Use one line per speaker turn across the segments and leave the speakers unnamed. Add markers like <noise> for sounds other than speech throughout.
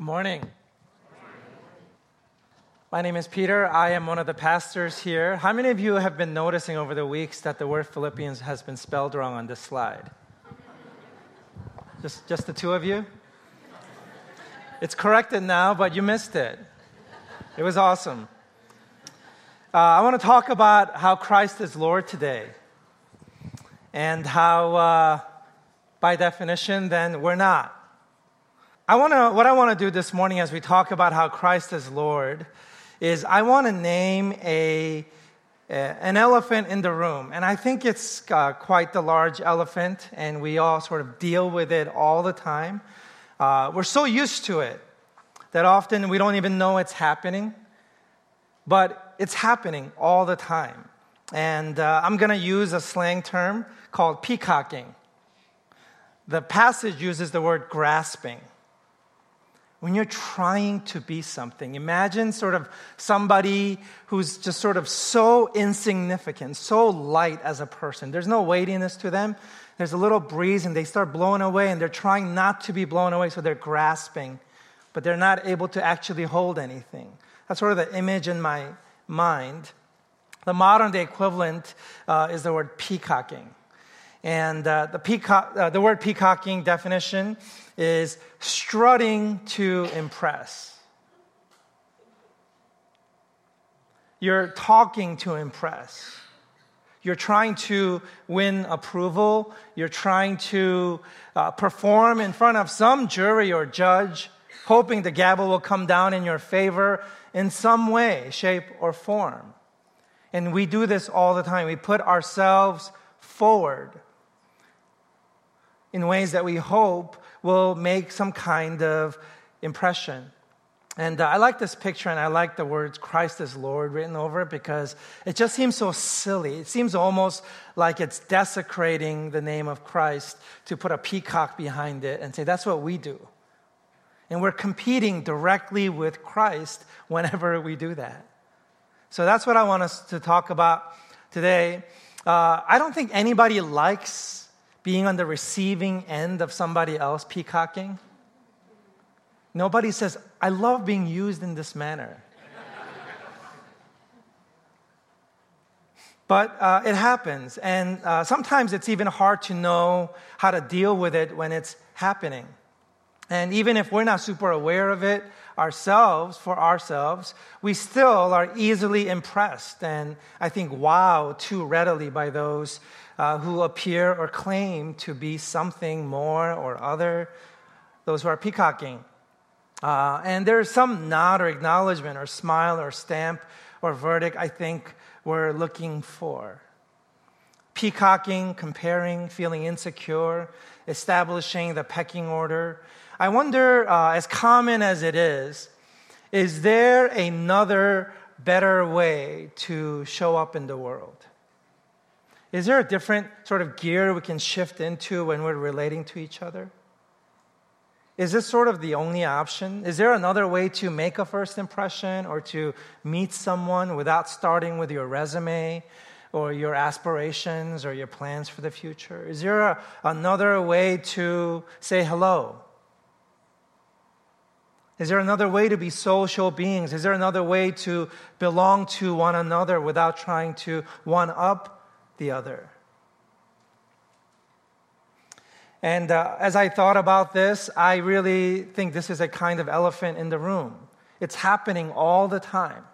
Good morning. My name is Peter. I am one of the pastors here. How many of you have been noticing over the weeks that the word Philippians has been spelled wrong on this slide? Just, just the two of you? It's corrected now, but you missed it. It was awesome. Uh, I want to talk about how Christ is Lord today and how, uh, by definition, then we're not. I want to, what I want to do this morning as we talk about how Christ is Lord is I want to name a, a, an elephant in the room. And I think it's uh, quite the large elephant, and we all sort of deal with it all the time. Uh, we're so used to it that often we don't even know it's happening, but it's happening all the time. And uh, I'm going to use a slang term called peacocking. The passage uses the word grasping when you're trying to be something. Imagine sort of somebody who's just sort of so insignificant, so light as a person. There's no weightiness to them. There's a little breeze and they start blowing away and they're trying not to be blown away, so they're grasping, but they're not able to actually hold anything. That's sort of the image in my mind. The modern day equivalent uh, is the word peacocking. And uh, the, peacock, uh, the word peacocking definition is strutting to impress. You're talking to impress. You're trying to win approval. You're trying to uh, perform in front of some jury or judge, hoping the gavel will come down in your favor in some way, shape, or form. And we do this all the time. We put ourselves forward in ways that we hope will make some kind of impression. And uh, I like this picture and I like the words Christ is Lord written over it because it just seems so silly. It seems almost like it's desecrating the name of Christ to put a peacock behind it and say, that's what we do. And we're competing directly with Christ <laughs> whenever we do that. So that's what I want us to talk about today. Uh, I don't think anybody likes being on the receiving end of somebody else peacocking. Nobody says, I love being used in this manner. but uh, it happens, and uh, sometimes it's even hard to know how to deal with it when it's happening. And even if we're not super aware of it ourselves, for ourselves, we still are easily impressed and I think wow too readily by those uh, who appear or claim to be something more or other, those who are peacocking. Uh, and there's some nod or acknowledgement or smile or stamp or verdict I think we're looking for. Peacocking, comparing, feeling insecure, establishing the pecking order. I wonder, uh, as common as it is, is there another better way to show up in the world? Is there a different sort of gear we can shift into when we're relating to each other? Is this sort of the only option? Is there another way to make a first impression or to meet someone without starting with your resume or your aspirations or your plans for the future? Is there a, another way to say hello? Is there another way to be social beings? Is there another way to belong to one another without trying to one up the other. And uh, as I thought about this, I really think this is a kind of elephant in the room. It's happening all the time.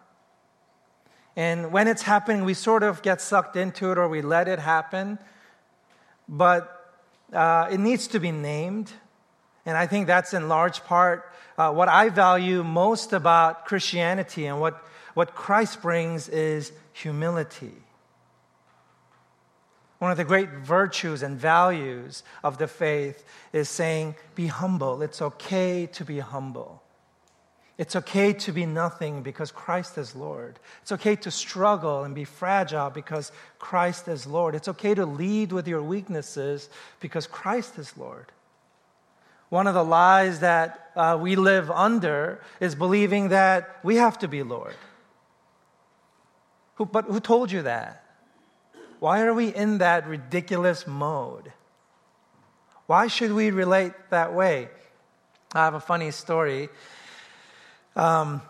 And when it's happening, we sort of get sucked into it or we let it happen. But uh, it needs to be named. And I think that's in large part uh, what I value most about Christianity and what, what Christ brings is humility. One of the great virtues and values of the faith is saying, be humble. It's okay to be humble. It's okay to be nothing because Christ is Lord. It's okay to struggle and be fragile because Christ is Lord. It's okay to lead with your weaknesses because Christ is Lord. One of the lies that uh, we live under is believing that we have to be Lord. Who, but who told you that? Why are we in that ridiculous mode? Why should we relate that way? I have a funny story. Um,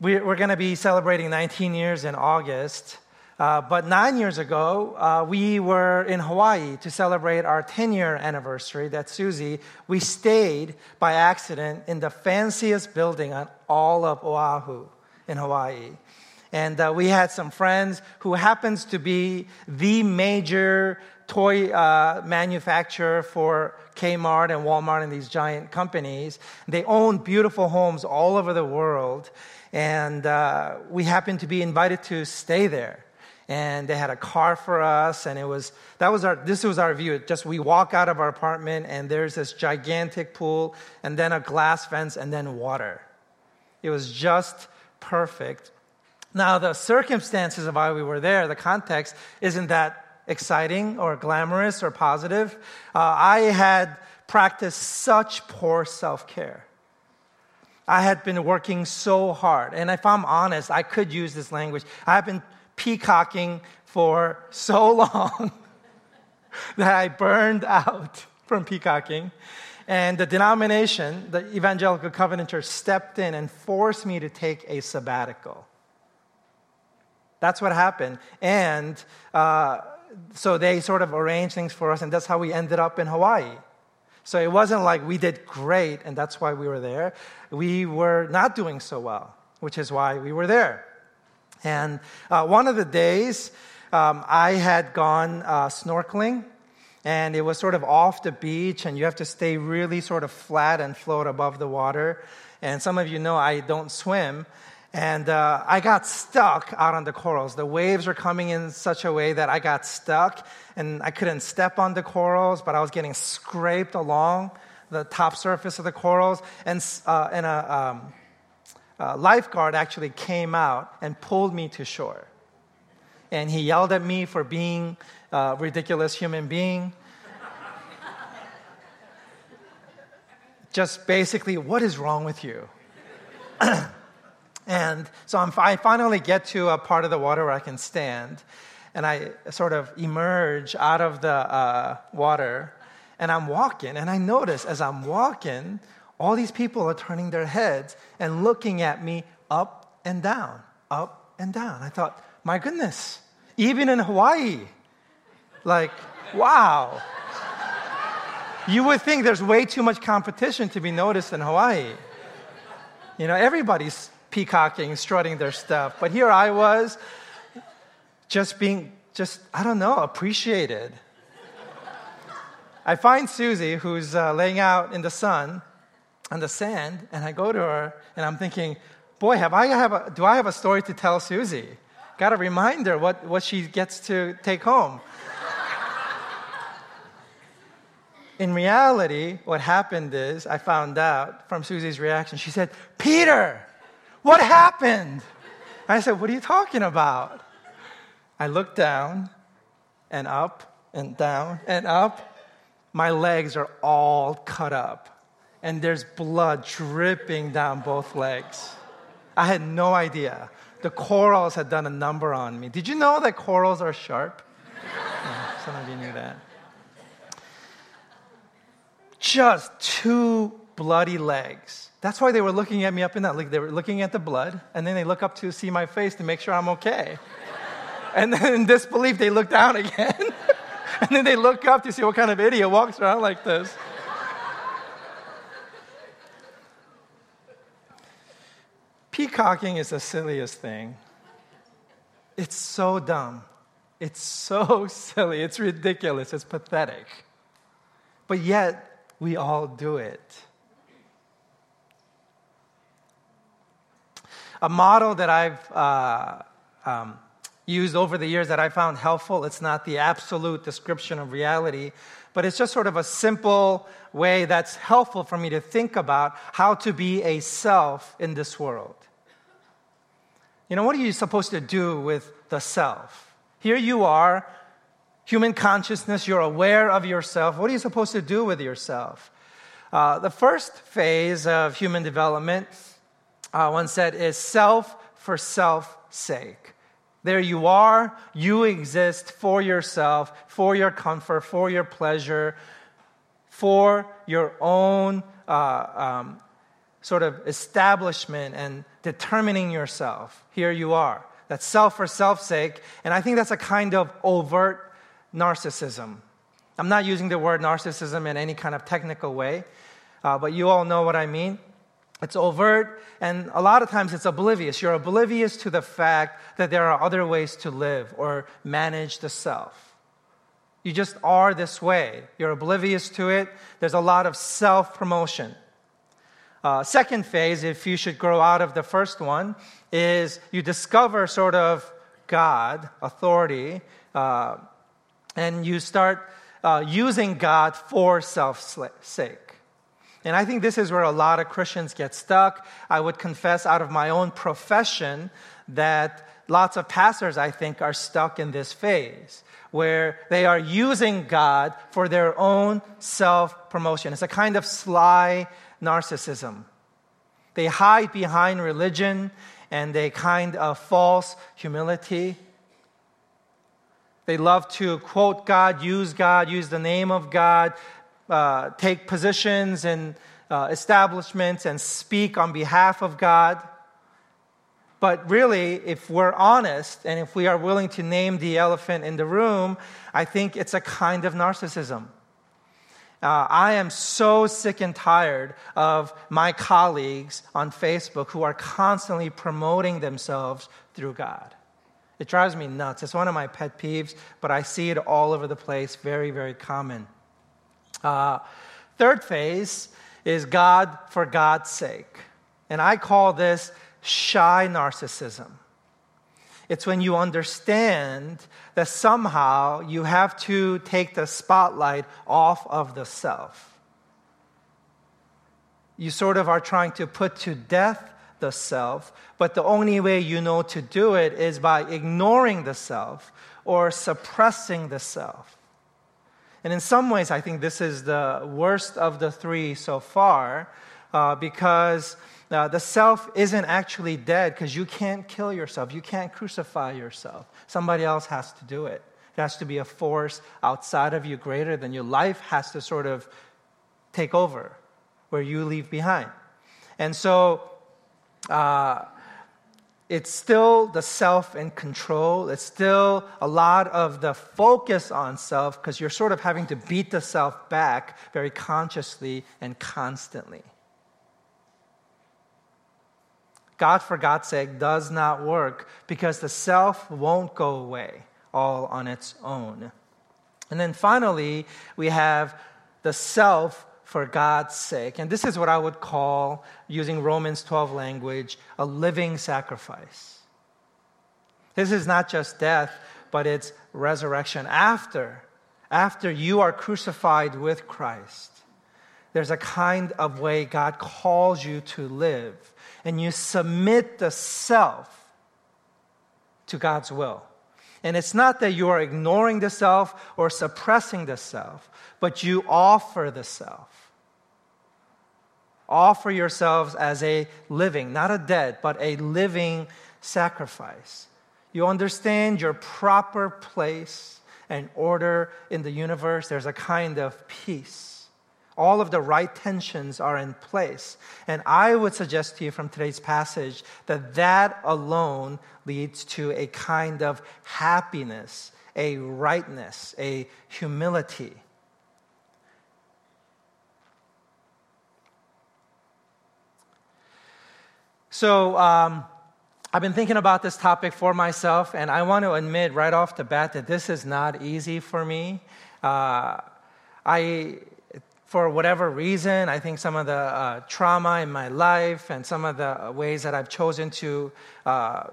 we, are going to be celebrating 19 years in August. Uh, but nine years ago, uh, we were in Hawaii to celebrate our 10 year anniversary. That's Susie. We stayed by accident in the fanciest building on all of Oahu in Hawaii. And uh, we had some friends who happens to be the major toy uh, manufacturer for Kmart and Walmart and these giant companies. They own beautiful homes all over the world. And uh, we happened to be invited to stay there and they had a car for us and it was that was our this was our view just we walk out of our apartment and there's this gigantic pool and then a glass fence and then water it was just perfect now the circumstances of why we were there the context isn't that exciting or glamorous or positive uh, i had practiced such poor self-care I had been working so hard. And if I'm honest, I could use this language. I've been peacocking for so <laughs> long that I burned out from peacocking. And the denomination, the Evangelical Covenant Church, stepped in and forced me to take a sabbatical. That's what happened. And uh, so they sort of arranged things for us, and that's how we ended up in Hawaii. So it wasn't like we did great, and that's why we were there. We were not doing so well, which is why we were there. And uh, one of the days, um, I had gone uh, snorkeling, and it was sort of off the beach, and you have to stay really sort of flat and float above the water. And some of you know I don't swim. And uh, I got stuck out on the corals. The waves were coming in such a way that I got stuck, and I couldn't step on the corals, but I was getting scraped along the top surface of the corals. And, uh, and a, um, uh, lifeguard actually came out and pulled me to shore. And he yelled at me for being a ridiculous human being. Just basically, what is wrong with you? <clears throat> and so I'm, I finally get to a part of the water where I can stand, and I sort of emerge out of the uh, water, and I'm walking, and I notice as I'm walking, all these people are turning their heads and looking at me up and down, up and down. I thought, my goodness, even in Hawaii, like, wow. You would think there's way too much competition to be noticed in Hawaii. You know, everybody's peacocking, strutting their stuff. But here I was, just being, just, I don't know, appreciated. I find Susie, who's uh, laying out in the sun, on the sand, and I go to her, and I'm thinking, boy, have I have a, do I have a story to tell Susie? Got to remind her what, what she gets to take home. <laughs> In reality, what happened is I found out from Susie's reaction. She said, Peter, what happened? I said, What are you talking about? I looked down and up and down and up. My legs are all cut up and there's blood dripping down both legs. I had no idea. The corals had done a number on me. Did you know that corals are sharp? yeah, some of you knew that. Just two bloody legs. That's why they were looking at me up in that. Like they were looking at the blood, and then they look up to see my face to make sure I'm okay. and then in disbelief, they look down <laughs> again. and then they look up to see what kind of idiot walks around like this. Peacocking is the silliest thing. It's so dumb. It's so <laughs> silly. It's ridiculous. It's pathetic. But yet, we all do it. A model that I've uh, um, used over the years that I found helpful, it's not the absolute description of reality, but it's just sort of a simple way that's helpful for me to think about how to be a self in this world. You know, what are you supposed to do with the self? Here you are, human consciousness, you're aware of yourself. What are you supposed to do with yourself? Uh, the first phase of human development, uh, one said, is self for self sake. There you are, you exist for yourself, for your comfort, for your pleasure, for your own uh, um, sort of establishment and determining yourself. Here you are. That's self for self's sake. And I think that's a kind of overt narcissism. I'm not using the word narcissism in any kind of technical way, uh, but you all know what I mean. It's overt, and a lot of times it's oblivious. You're oblivious to the fact that there are other ways to live or manage the self. You just are this way. You're oblivious to it. There's a lot of self promotion. Uh, second phase, if you should grow out of the first one, is you discover sort of God, authority, uh, and you start uh, using God for self's sake. And I think this is where a lot of Christians get stuck. I would confess out of my own profession that lots of pastors, I think, are stuck in this phase where they are using God for their own self promotion. It's a kind of sly narcissism. They hide behind religion and a kind of false humility. They love to quote God, use God, use the name of God, uh, take positions and uh, establishments and speak on behalf of God. But really, if we're honest and if we are willing to name the elephant in the room, I think it's a kind of narcissism. Uh, I am so sick and tired of my colleagues on Facebook who are constantly promoting themselves through God. It drives me nuts. It's one of my pet peeves, but I see it all over the place, very, very common. Uh, third phase is God for God's sake. And I call this shy narcissism. It's when you understand that somehow you have to take the spotlight off of the self. You sort of are trying to put to death the self, but the only way you know to do it is by ignoring the self or suppressing the self. And in some ways, I think this is the worst of the three so far uh, because uh, the self isn't actually dead because you can't kill yourself. You can't crucify yourself. Somebody else has to do it. It has to be a force outside of you greater than you. Life has to sort of take over where you leave behind. And so, uh, it's still the self in control. It's still a lot of the focus on self because you're sort of having to beat the self back very consciously and constantly. God, for God's sake, does not work because the self won't go away all on its own. And then finally, we have the self for God's sake. And this is what I would call, using Romans 12 language, a living sacrifice. This is not just death, but it's resurrection after. After you are crucified with Christ, there's a kind of way God calls you to live and you submit the self to God's will. And it's not that you are ignoring the self or suppressing the self, but you offer the self. Offer yourselves as a living, not a dead, but a living sacrifice. You understand your proper place and order in the universe. There's a kind of peace all of the right tensions are in place. And I would suggest to you from today's passage that that alone leads to a kind of happiness, a rightness, a humility. So, um, I've been thinking about this topic for myself, and I want to admit right off the bat that this is not easy for me. Uh, I for whatever reason, I think some of the uh, trauma in my life and some of the ways that I've chosen to, uh,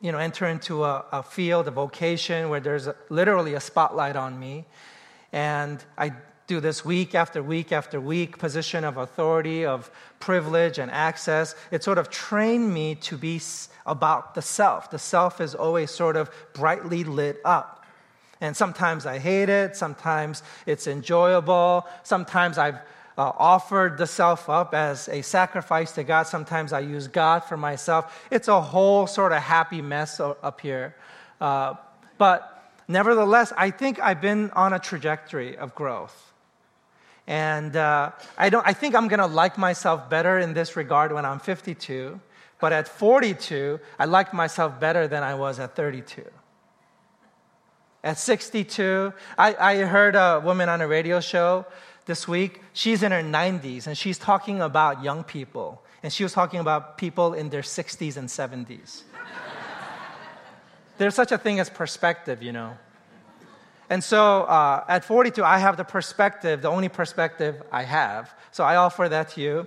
you know, enter into a, a, field, a vocation where there's a, literally a spotlight on me, and I do this week after week after week, position of authority, of privilege and access. It sort of trained me to be about the self. The self is always sort of brightly lit up. And sometimes I hate it, sometimes it's enjoyable, sometimes I've uh, offered the self up as a sacrifice to God, sometimes I use God for myself. It's a whole sort of happy mess up here. Uh, but nevertheless, I think I've been on a trajectory of growth. And uh, I, don't, I think I'm going to like myself better in this regard when I'm 52. But at 42, I like myself better than I was at 32. At 62, I, I heard a woman on a radio show this week. She's in her 90s and she's talking about young people. And she was talking about people in their 60s and 70s. There's such a thing as perspective, you know. And so uh, at 42, I have the perspective, the only perspective I have. So I offer that to you.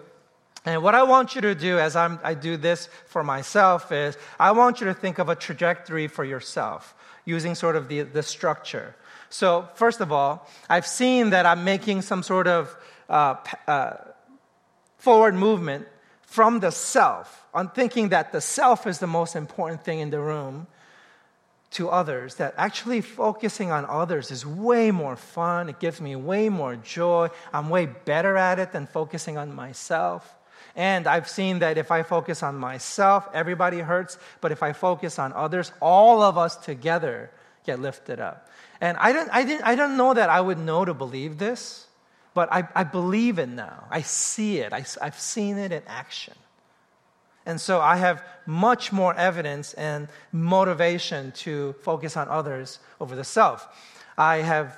And what I want you to do as I'm, i do this for myself is I want you to think of a trajectory for yourself using sort of the, the structure. So, first of all, I've seen that I'm making some sort of uh, uh, forward movement from the self on thinking that the self is the most important thing in the room to others, that actually focusing on others is way more fun. It gives me way more joy. I'm way better at it than focusing on myself. And I've seen that if I focus on myself, everybody hurts. But if I focus on others, all of us together get lifted up. And I don't, I didn't, I don't know that I would know to believe this, but I, I believe it now. I see it. I, I've seen it in action. And so I have much more evidence and motivation to focus on others over the self. I have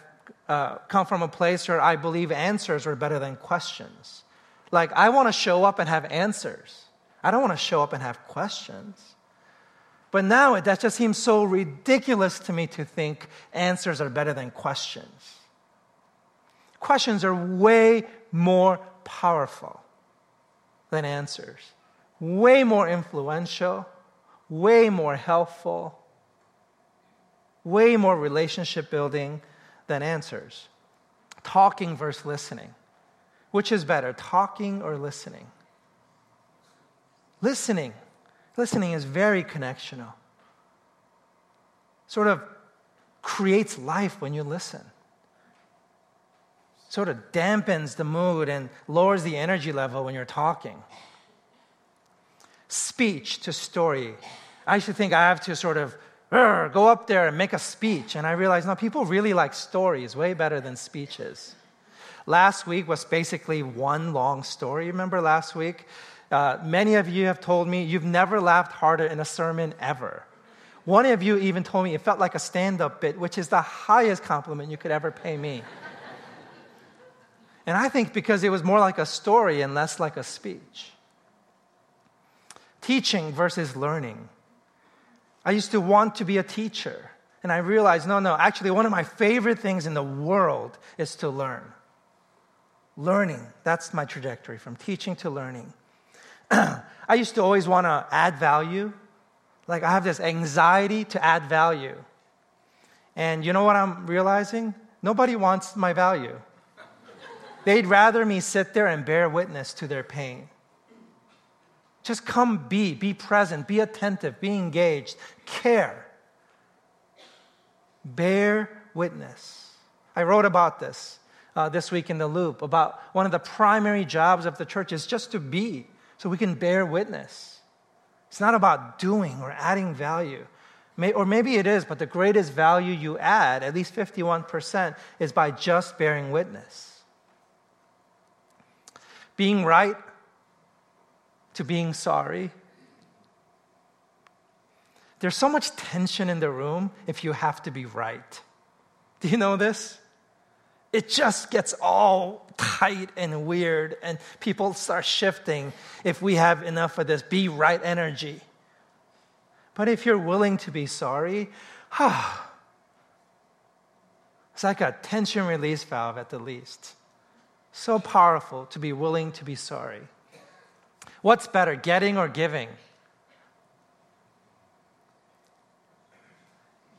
uh, come from a place where I believe answers are better than questions. Like, I want to show up and have answers. I don't want to show up and have questions. But now that just seems so ridiculous to me to think answers are better than questions. Questions are way more powerful than answers way more influential, way more helpful, way more relationship building than answers. Talking versus listening. Which is better, talking or listening? Listening. Listening is very connectional. Sort of creates life when you listen. Sort of dampens the mood and lowers the energy level when you're talking speech to story. I used to think I have to sort of go up there and make a speech. And I realized, no, people really like stories way better than speeches. Last week was basically one long story. Remember last week? Uh, many of you have told me you've never laughed harder in a sermon ever. One of you even told me it felt like a stand up bit, which is the highest compliment you could ever pay me. and I think because it was more like a story and less like a speech teaching versus learning. I used to want to be a teacher, and I realized no, no, actually, one of my favorite things in the world is to learn. Learning, that's my trajectory from teaching to learning. <clears throat> I used to always want to add value. Like, I have this anxiety to add value. And you know what I'm realizing? Nobody wants my value. They'd rather me sit there and bear witness to their pain. Just come be, be present, be attentive, be engaged, care. Bear witness. I wrote about this uh, this week in the Loop about one of the primary jobs of the church is just to be, so we can bear witness. It's not about doing or adding value. May, or maybe it is, but the greatest value you add, at least 51%, is by just bearing witness. Being right to being sorry. There's so much tension in the room if you have to be right. Do you know this? It just gets all tight and weird, and people start shifting if we have enough of this be right energy. But if you're willing to be sorry, ah, it's like a tension release valve at the least. So powerful to be willing to be sorry. What's better, getting or giving?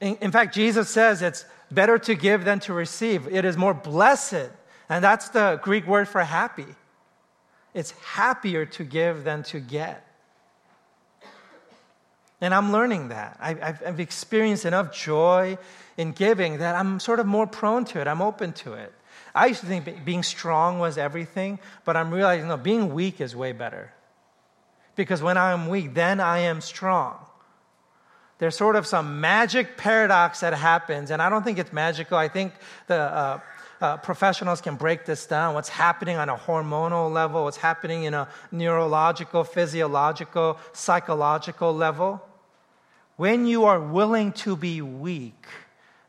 In, in, fact, Jesus says it's better to give than to receive. It is more blessed. And that's the Greek word for happy. It's happier to give than to get. And I'm learning that. I've, I've experienced enough joy in giving that I'm sort of more prone to it. I'm open to it. I used to think being strong was everything, but I'm realizing no, being weak is way better because when I am weak, then I am strong. There's sort of some magic paradox that happens, and I don't think it's magical. I think the, uh, uh, professionals can break this down what's happening on a hormonal level, what's happening in a neurological, physiological, psychological level. When you are willing to be weak,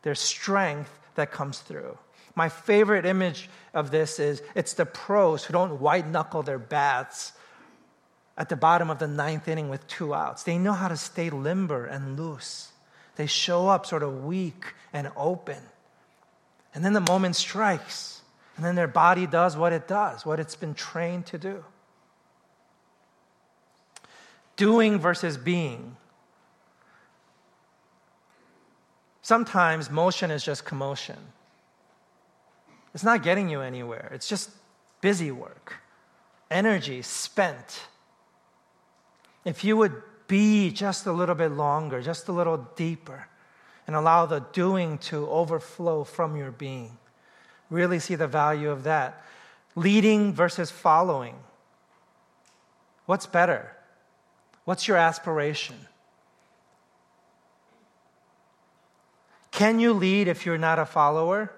there's strength that comes through. My favorite image of this is it's the pros who don't white knuckle their bats at the bottom of the ninth inning with two outs. They know how to stay limber and loose. They show up sort of weak and open. And then the moment strikes, and then their body does what it does, what it's been trained to do. Doing versus being. Sometimes motion is just commotion. It's not getting you anywhere, it's just busy work, energy spent. If you would be just a little bit longer, just a little deeper, and allow the doing to overflow from your being, really see the value of that. Leading versus following. What's better? What's your aspiration? Can you lead if you're not a follower?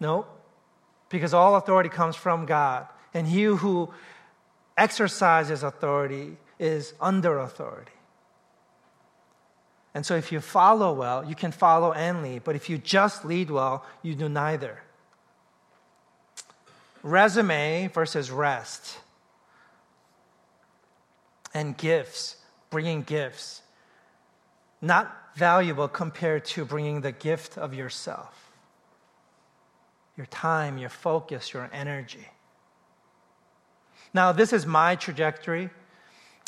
No, because all authority comes from God. And he who exercises authority is under authority. And so if you follow well, you can follow and lead. But if you just lead well, you do neither. Resume versus rest. And gifts, bringing gifts. Not valuable compared to bringing the gift of yourself your time, your focus, your energy. Now, this is my trajectory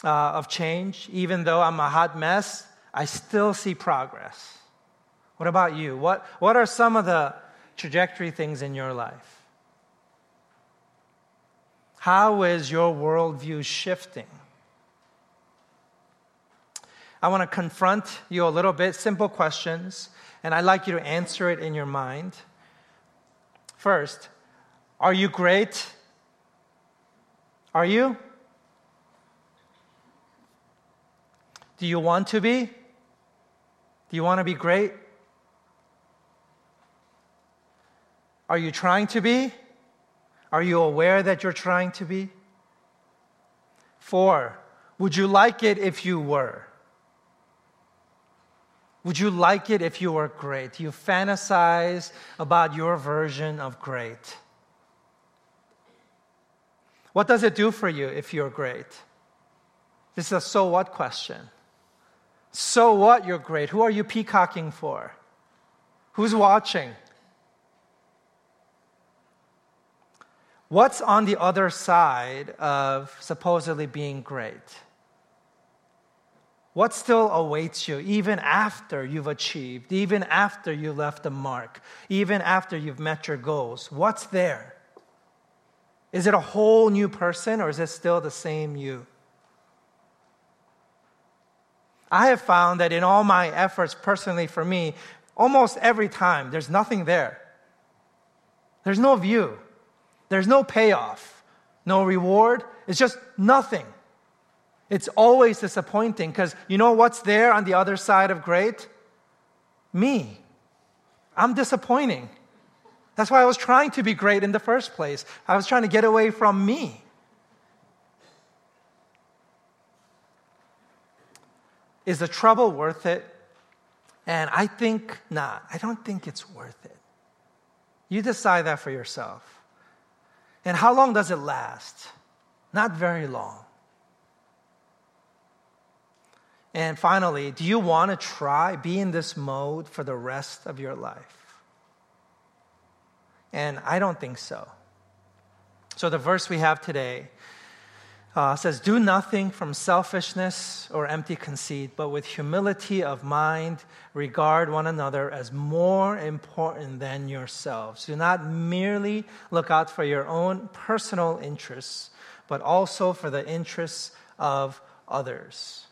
uh, of change. Even though I'm a hot mess, I still see progress. What about you? What, what are some of the trajectory things in your life? How is your worldview shifting? I want to confront you a little bit, simple questions, and I'd like you to answer it in your mind. First, are you great? Are you? Do you want to be? Do you want to be great? Are you trying to be? Are you aware that you're trying to be? Four, would you like it if you were? Would you like it if you were great? You fantasize about your version of great. What does it do for you if you're great? This is a so what question. So what you're great? Who are you peacocking for? Who's watching? What's on the other side of supposedly being great? What still awaits you even after you've achieved, even after you left the mark, even after you've met your goals? What's there? Is it a whole new person or is it still the same you? I have found that in all my efforts personally for me, almost every time, there's nothing there. There's no view, there's no payoff, no reward. It's just nothing. It's always disappointing because you know what's there on the other side of great? Me. I'm disappointing. That's why I was trying to be great in the first place. I was trying to get away from me. Is the trouble worth it? And I think not. I don't think it's worth it. You decide that for yourself. And how long does it last? Not very long. And finally, do you want to try, be in this mode for the rest of your life? And I don't think so. So the verse we have today uh, says, Do nothing from selfishness or empty conceit, but with humility of mind, regard one another as more important than yourselves. Do not merely look out for your own personal interests, but also for the interests of others.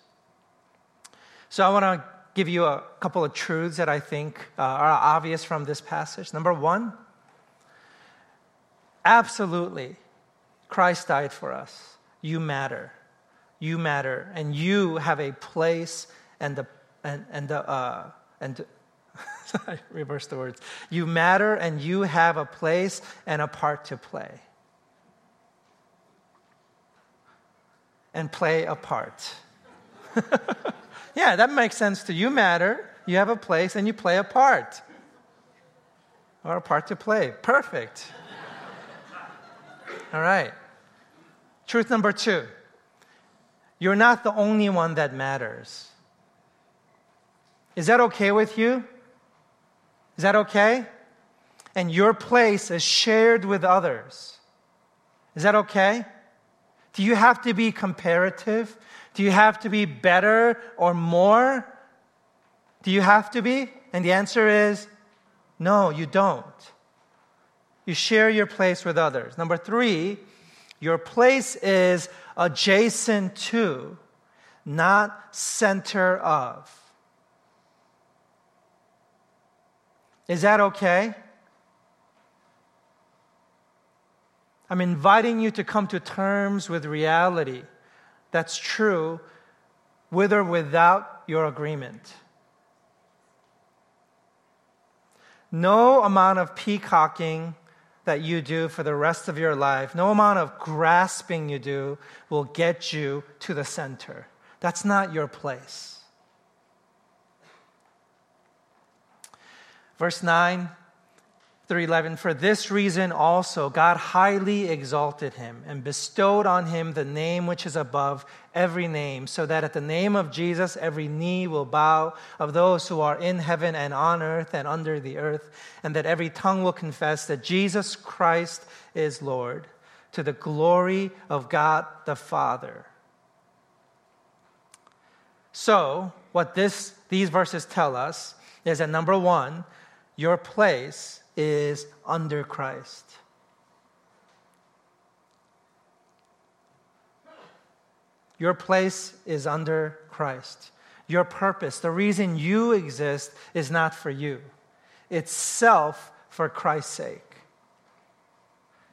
So I want to give you a couple of truths that I think uh, are obvious from this passage. Number one, absolutely, Christ died for us. You matter. You matter. And you have a place and the, and, and the, uh, and <laughs> I reverse the words. You matter and you have a place and a part to play. And play a part. <laughs> yeah, that makes sense to. You matter, you have a place, and you play a part. Or a part to play. Perfect. All right. Truth number two you're not the only one that matters. Is that okay with you? Is that okay? And your place is shared with others. Is that okay? Do you have to be comparative? Do you have to be better or more? Do you have to be? And the answer is no, you don't. You share your place with others. Number three, your place is adjacent to, not center of. Is that okay? I'm inviting you to come to terms with reality. That's true, with or without your agreement. No amount of peacocking that you do for the rest of your life, no amount of grasping you do will get you to the center. That's not your place. Verse 9 through 11 For this reason also God highly exalted him and bestowed on him the name which is above every name, so that at the name of Jesus every knee will bow of those who are in heaven and on earth and under the earth, and that every tongue will confess that Jesus Christ is Lord, to the glory of God the Father. So, what this, these verses tell us is that number one, your place is under Christ. Your place is under Christ. Your purpose, the reason you exist, is not for you, it's self for Christ's sake.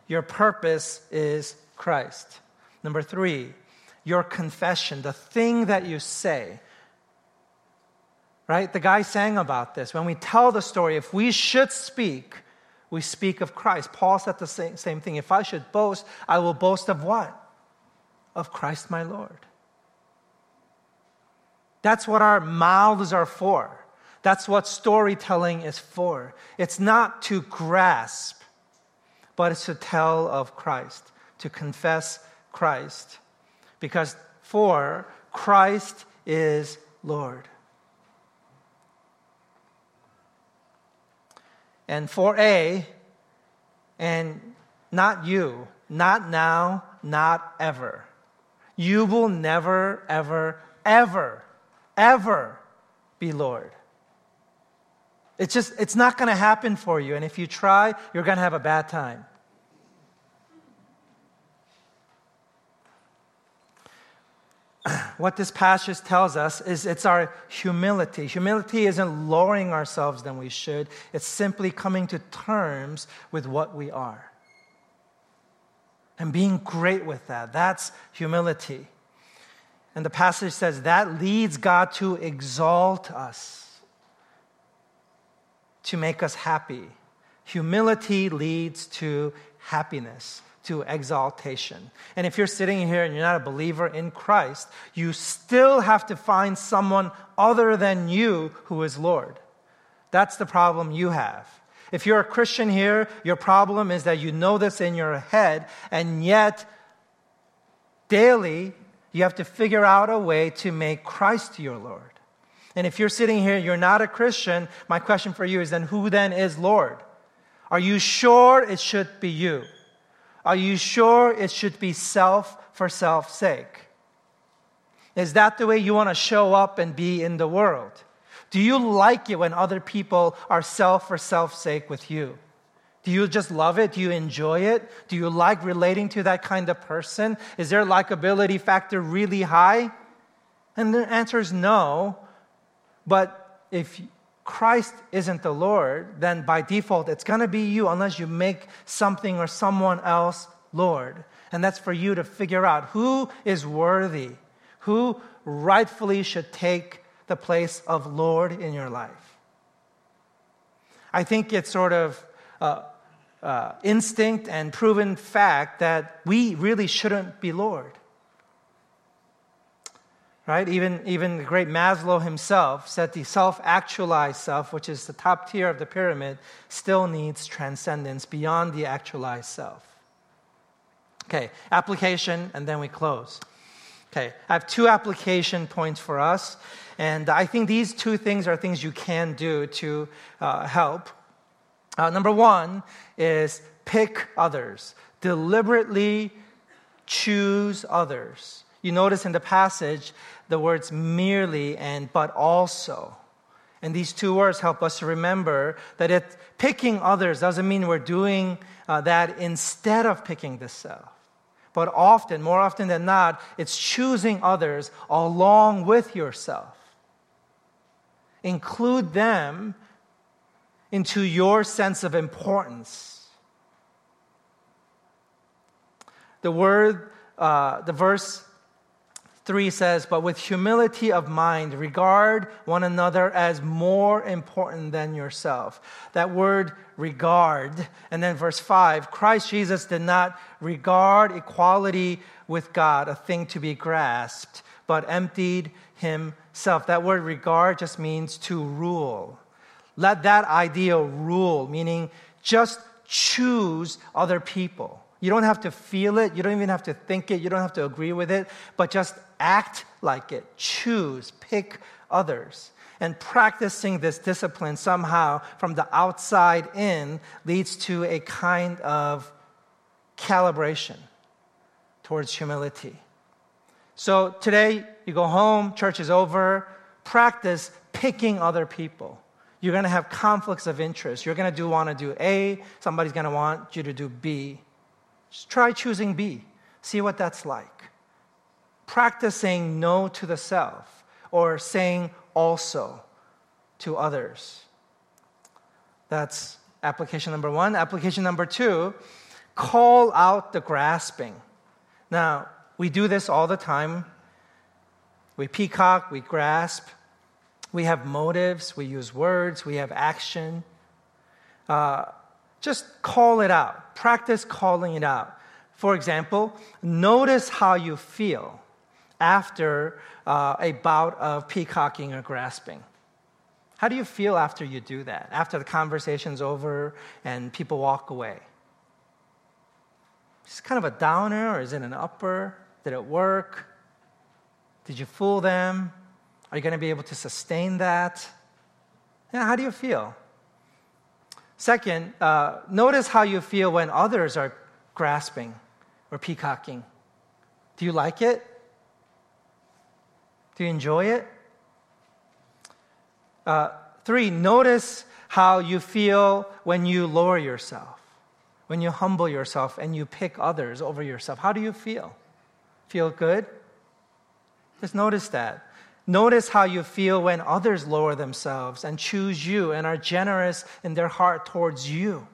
Your purpose is Christ. Number three, your confession, the thing that you say, right? The guy sang about this. When we tell the story, if we should speak, we speak of Christ. Paul said the same, same thing. If I should boast, I will boast of what? Of Christ my Lord. That's what our mouths are for. That's what storytelling is for. It's not to grasp, but it's to tell of Christ, to confess Christ. Because for Christ is Lord. And 4a, and not you, not now, not ever. You will never, ever, ever, ever be Lord. It's just, it's not going to happen for you. And if you try, you're going to have a bad time. <clears throat> what this passage tells us is it's our humility. Humility isn't lowering ourselves than we should, it's simply coming to terms with what we are. And being great with that. That's humility. And the passage says that leads God to exalt us, to make us happy. Humility leads to happiness to exaltation. And if you're sitting here and you're not a believer in Christ, you still have to find someone other than you who is Lord. That's the problem you have. If you're a Christian here, your problem is that you know this in your head, and yet daily you have to figure out a way to make Christ your Lord. And if you're sitting here, you're not a Christian, my question for you is then who then is Lord? Are you sure it should be you? Are you sure it should be self for self's sake? Is that the way you want to show up and be in the world? Do you like it when other people are self for self's sake with you? Do you just love it? Do you enjoy it? Do you like relating to that kind of person? Is their likability factor really high? And the answer is no. But if Christ isn't the Lord, then by default it's going to be you unless you make something or someone else Lord. And that's for you to figure out who is worthy, who rightfully should take the place of Lord in your life. I think it's sort of uh, uh, instinct and proven fact that we really shouldn't be Lord. Right? Even, even the great Maslow himself said the self actualized self, which is the top tier of the pyramid, still needs transcendence beyond the actualized self. Okay, application, and then we close. Okay, I have two application points for us, and I think these two things are things you can do to uh, help. Uh, number one is pick others, deliberately choose others. You notice in the passage the words merely and but also. And these two words help us to remember that it, picking others doesn't mean we're doing uh, that instead of picking the self. But often, more often than not, it's choosing others along with yourself. Include them into your sense of importance. The word, uh, the verse 3 says, But with humility of mind, regard one another as more important than yourself. That word regard. And then verse 5 Christ Jesus did not regard equality with God a thing to be grasped, but emptied himself. That word regard just means to rule. Let that idea rule, meaning just choose other people. You don't have to feel it, you don't even have to think it, you don't have to agree with it, but just act like it. Choose, pick others. And practicing this discipline somehow from the outside in leads to a kind of calibration towards humility. So today, you go home, church is over, practice picking other people. You're going to have conflicts of interest. You're going to do want to do A, somebody's going to want you to do B. Just try choosing B. See what that's like. Practice saying no to the self or saying also to others. That's application number one. Application number two call out the grasping. Now, we do this all the time. We peacock, we grasp, we have motives, we use words, we have action. Uh, just call it out. Practice calling it out. For example, notice how you feel after uh, a bout of peacocking or grasping. How do you feel after you do that? After the conversation's over and people walk away? Is it kind of a downer or is it an upper? Did it work? Did you fool them? Are you going to be able to sustain that? Yeah, how do you feel? Second, uh, notice how you feel when others are grasping or peacocking. Do you like it? Do you enjoy it? Uh, three, notice how you feel when you lower yourself, when you humble yourself and you pick others over yourself. How do you feel? Feel good? Just notice that. Notice how you feel when others lower themselves and choose you and are generous in their heart towards you.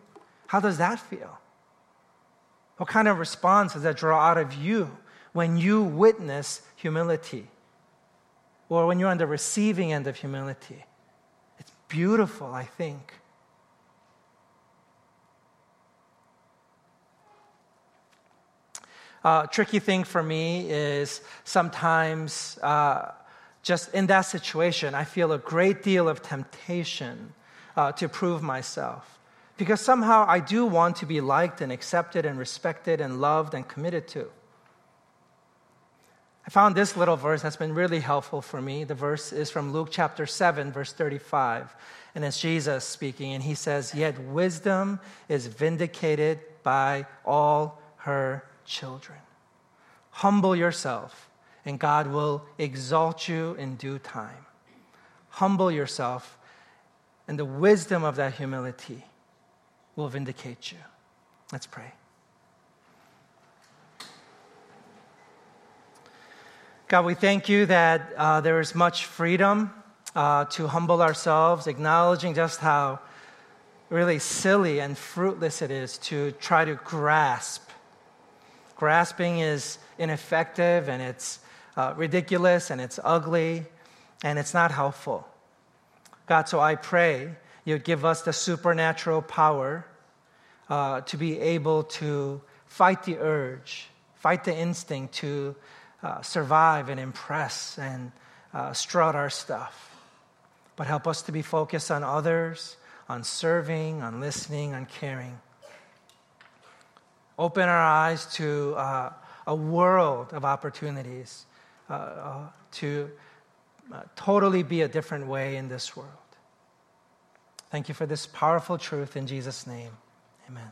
How does that feel? What kind of response does that draw out of you when you witness humility? Or when you're on the receiving end of humility? It's beautiful, I think. Uh, tricky thing for me is sometimes uh, just in that situation, I feel a great deal of temptation uh, to prove myself. Because somehow I do want to be liked and accepted and respected and loved and committed to. I found this little verse that's been really helpful for me. The verse is from Luke chapter 7, verse 35. And it's Jesus speaking, and he says, Yet wisdom is vindicated by all her children. Humble yourself and God will exalt you in due time. Humble yourself, and the wisdom of that humility will vindicate you. Let's pray. God, we thank you that uh, there is much freedom uh, to humble ourselves, acknowledging just how really silly and fruitless it is to try to grasp. Grasping is ineffective and it's uh, ridiculous and it's ugly and it's not helpful. God, so I pray You'd give us the supernatural power uh, to be able to fight the urge, fight the instinct to uh, survive and impress and uh, strut our stuff. But help us to be focused on others, on serving, on listening, on caring. Open our eyes to uh, a world of opportunities uh, uh, to uh, totally be a different way in this world. Thank you for this powerful truth in Jesus' name. Amen.